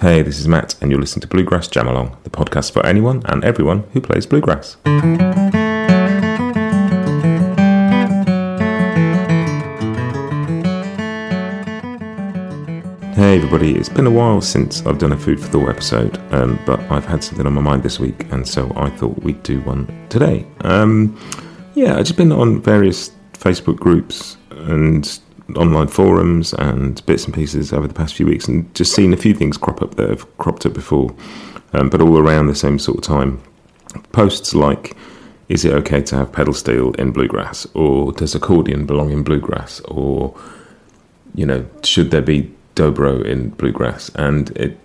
Hey, this is Matt, and you're listening to Bluegrass Jam Along, the podcast for anyone and everyone who plays bluegrass. Hey everybody, it's been a while since I've done a Food for Thought episode, um, but I've had something on my mind this week, and so I thought we'd do one today. Um, yeah, I've just been on various Facebook groups and online forums and bits and pieces over the past few weeks, and just seen a few things crop up that have cropped up before, um, but all around the same sort of time. Posts like, "Is it okay to have pedal steel in bluegrass?" or "Does accordion belong in bluegrass?" or you know, should there be dobro in bluegrass? And it,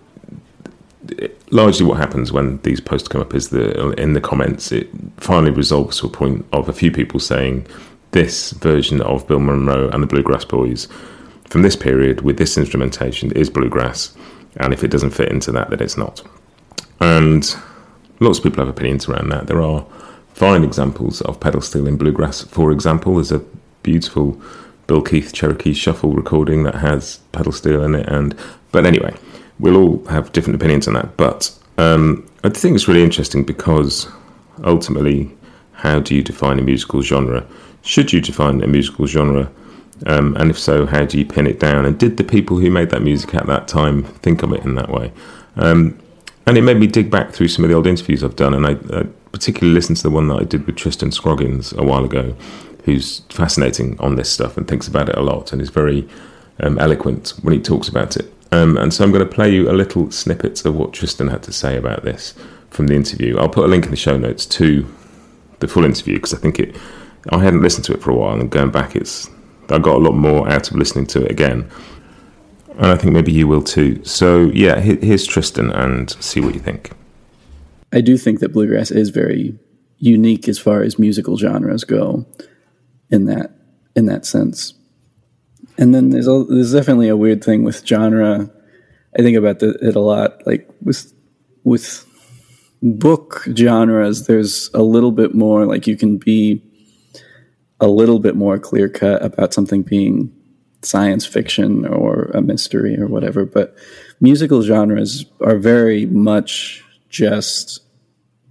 it, largely what happens when these posts come up is that in the comments it finally resolves to a point of a few people saying this version of Bill Monroe and the Bluegrass Boys from this period with this instrumentation is bluegrass, and if it doesn't fit into that, then it's not. And lots of people have opinions around that. There are fine examples of pedal steel in bluegrass. For example, there's a beautiful Bill Keith Cherokee Shuffle recording that has pedal steel in it, and but anyway, we'll all have different opinions on that. But um, I think it's really interesting because ultimately, how do you define a musical genre? Should you define a musical genre? Um, and if so, how do you pin it down? And did the people who made that music at that time think of it in that way? Um, and it made me dig back through some of the old interviews I've done, and I, I particularly listened to the one that I did with Tristan Scroggins a while ago, who's fascinating on this stuff and thinks about it a lot and is very um, eloquent when he talks about it. Um, and so I'm going to play you a little snippet of what Tristan had to say about this from the interview. I'll put a link in the show notes to the full interview because I think it I hadn't listened to it for a while, and going back, it's I got a lot more out of listening to it again, and I think maybe you will too. So yeah, here's Tristan, and see what you think. I do think that bluegrass is very unique as far as musical genres go, in that in that sense. And then there's a, there's definitely a weird thing with genre. I think about the, it a lot, like with with book genres. There's a little bit more like you can be a little bit more clear cut about something being science fiction or a mystery or whatever. But musical genres are very much just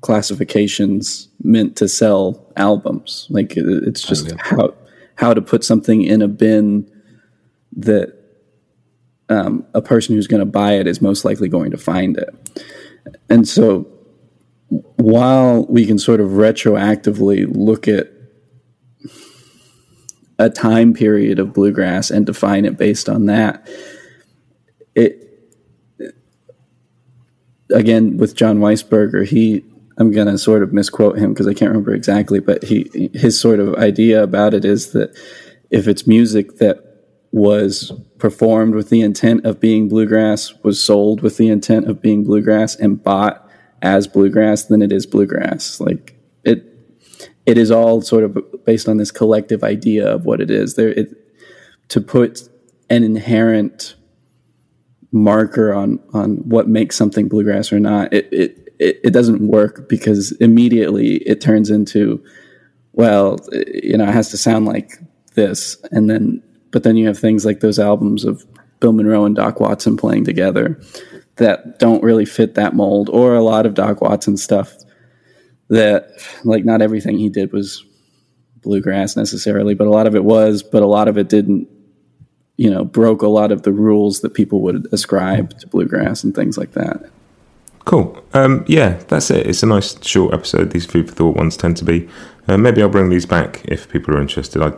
classifications meant to sell albums. Like it's just oh, yeah. how how to put something in a bin that um, a person who's going to buy it is most likely going to find it. And so, while we can sort of retroactively look at a time period of bluegrass and define it based on that. It again with Jon Weisberger, he I'm going to sort of misquote him because I can't remember exactly, but he his sort of idea about it is that if it's music that was performed with the intent of being bluegrass, was sold with the intent of being bluegrass, and bought as bluegrass, than it is bluegrass. Like it, it is all sort of based on this collective idea of what it is. There, it, to put an inherent marker on on what makes something bluegrass or not, it it it, it doesn't work because immediately it turns into, well, you know, it has to sound like this, and then but then you have things like those albums of Bill Monroe and Doc Watson playing together that don't really fit that mold, or a lot of Doc Watson stuff that like not everything he did was bluegrass necessarily, but a lot of it was, but a lot of it didn't, you know, broke a lot of the rules that people would ascribe to bluegrass and things like that. Cool. Um, yeah, that's it. It's a nice short episode. These food for thought ones tend to be. Uh, maybe I'll bring these back if people are interested. I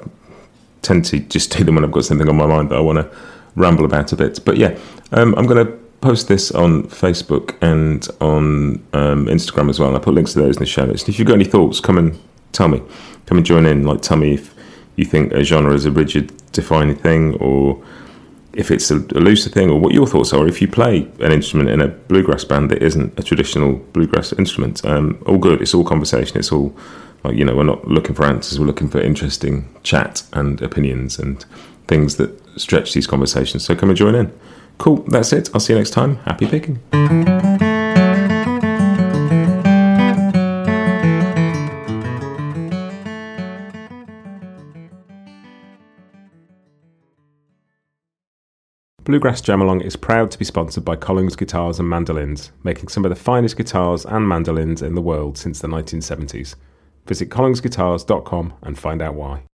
tend to just do them when I've got something on my mind that I want to ramble about a bit. But yeah, um, I'm going to post this on Facebook and on um, Instagram as well. And I put links to those in the show notes. If you've got any thoughts, come and tell me. Come and join in. Like, tell me if you think a genre is a rigid, defining thing, or if it's a, a looser thing or what your thoughts are. If you play an instrument in a bluegrass band that isn't a traditional bluegrass instrument, um, all good. It's all conversation. It's all like you know, we're not looking for answers. We're looking for interesting chat and opinions and things that stretch these conversations. So come and join in. Cool. That's it. I'll see you next time. Happy picking. Bluegrass Jamalong is proud to be sponsored by Collings Guitars and Mandolins, making some of the finest guitars and mandolins in the world since the 1970s. Visit collingsguitars.com and find out why.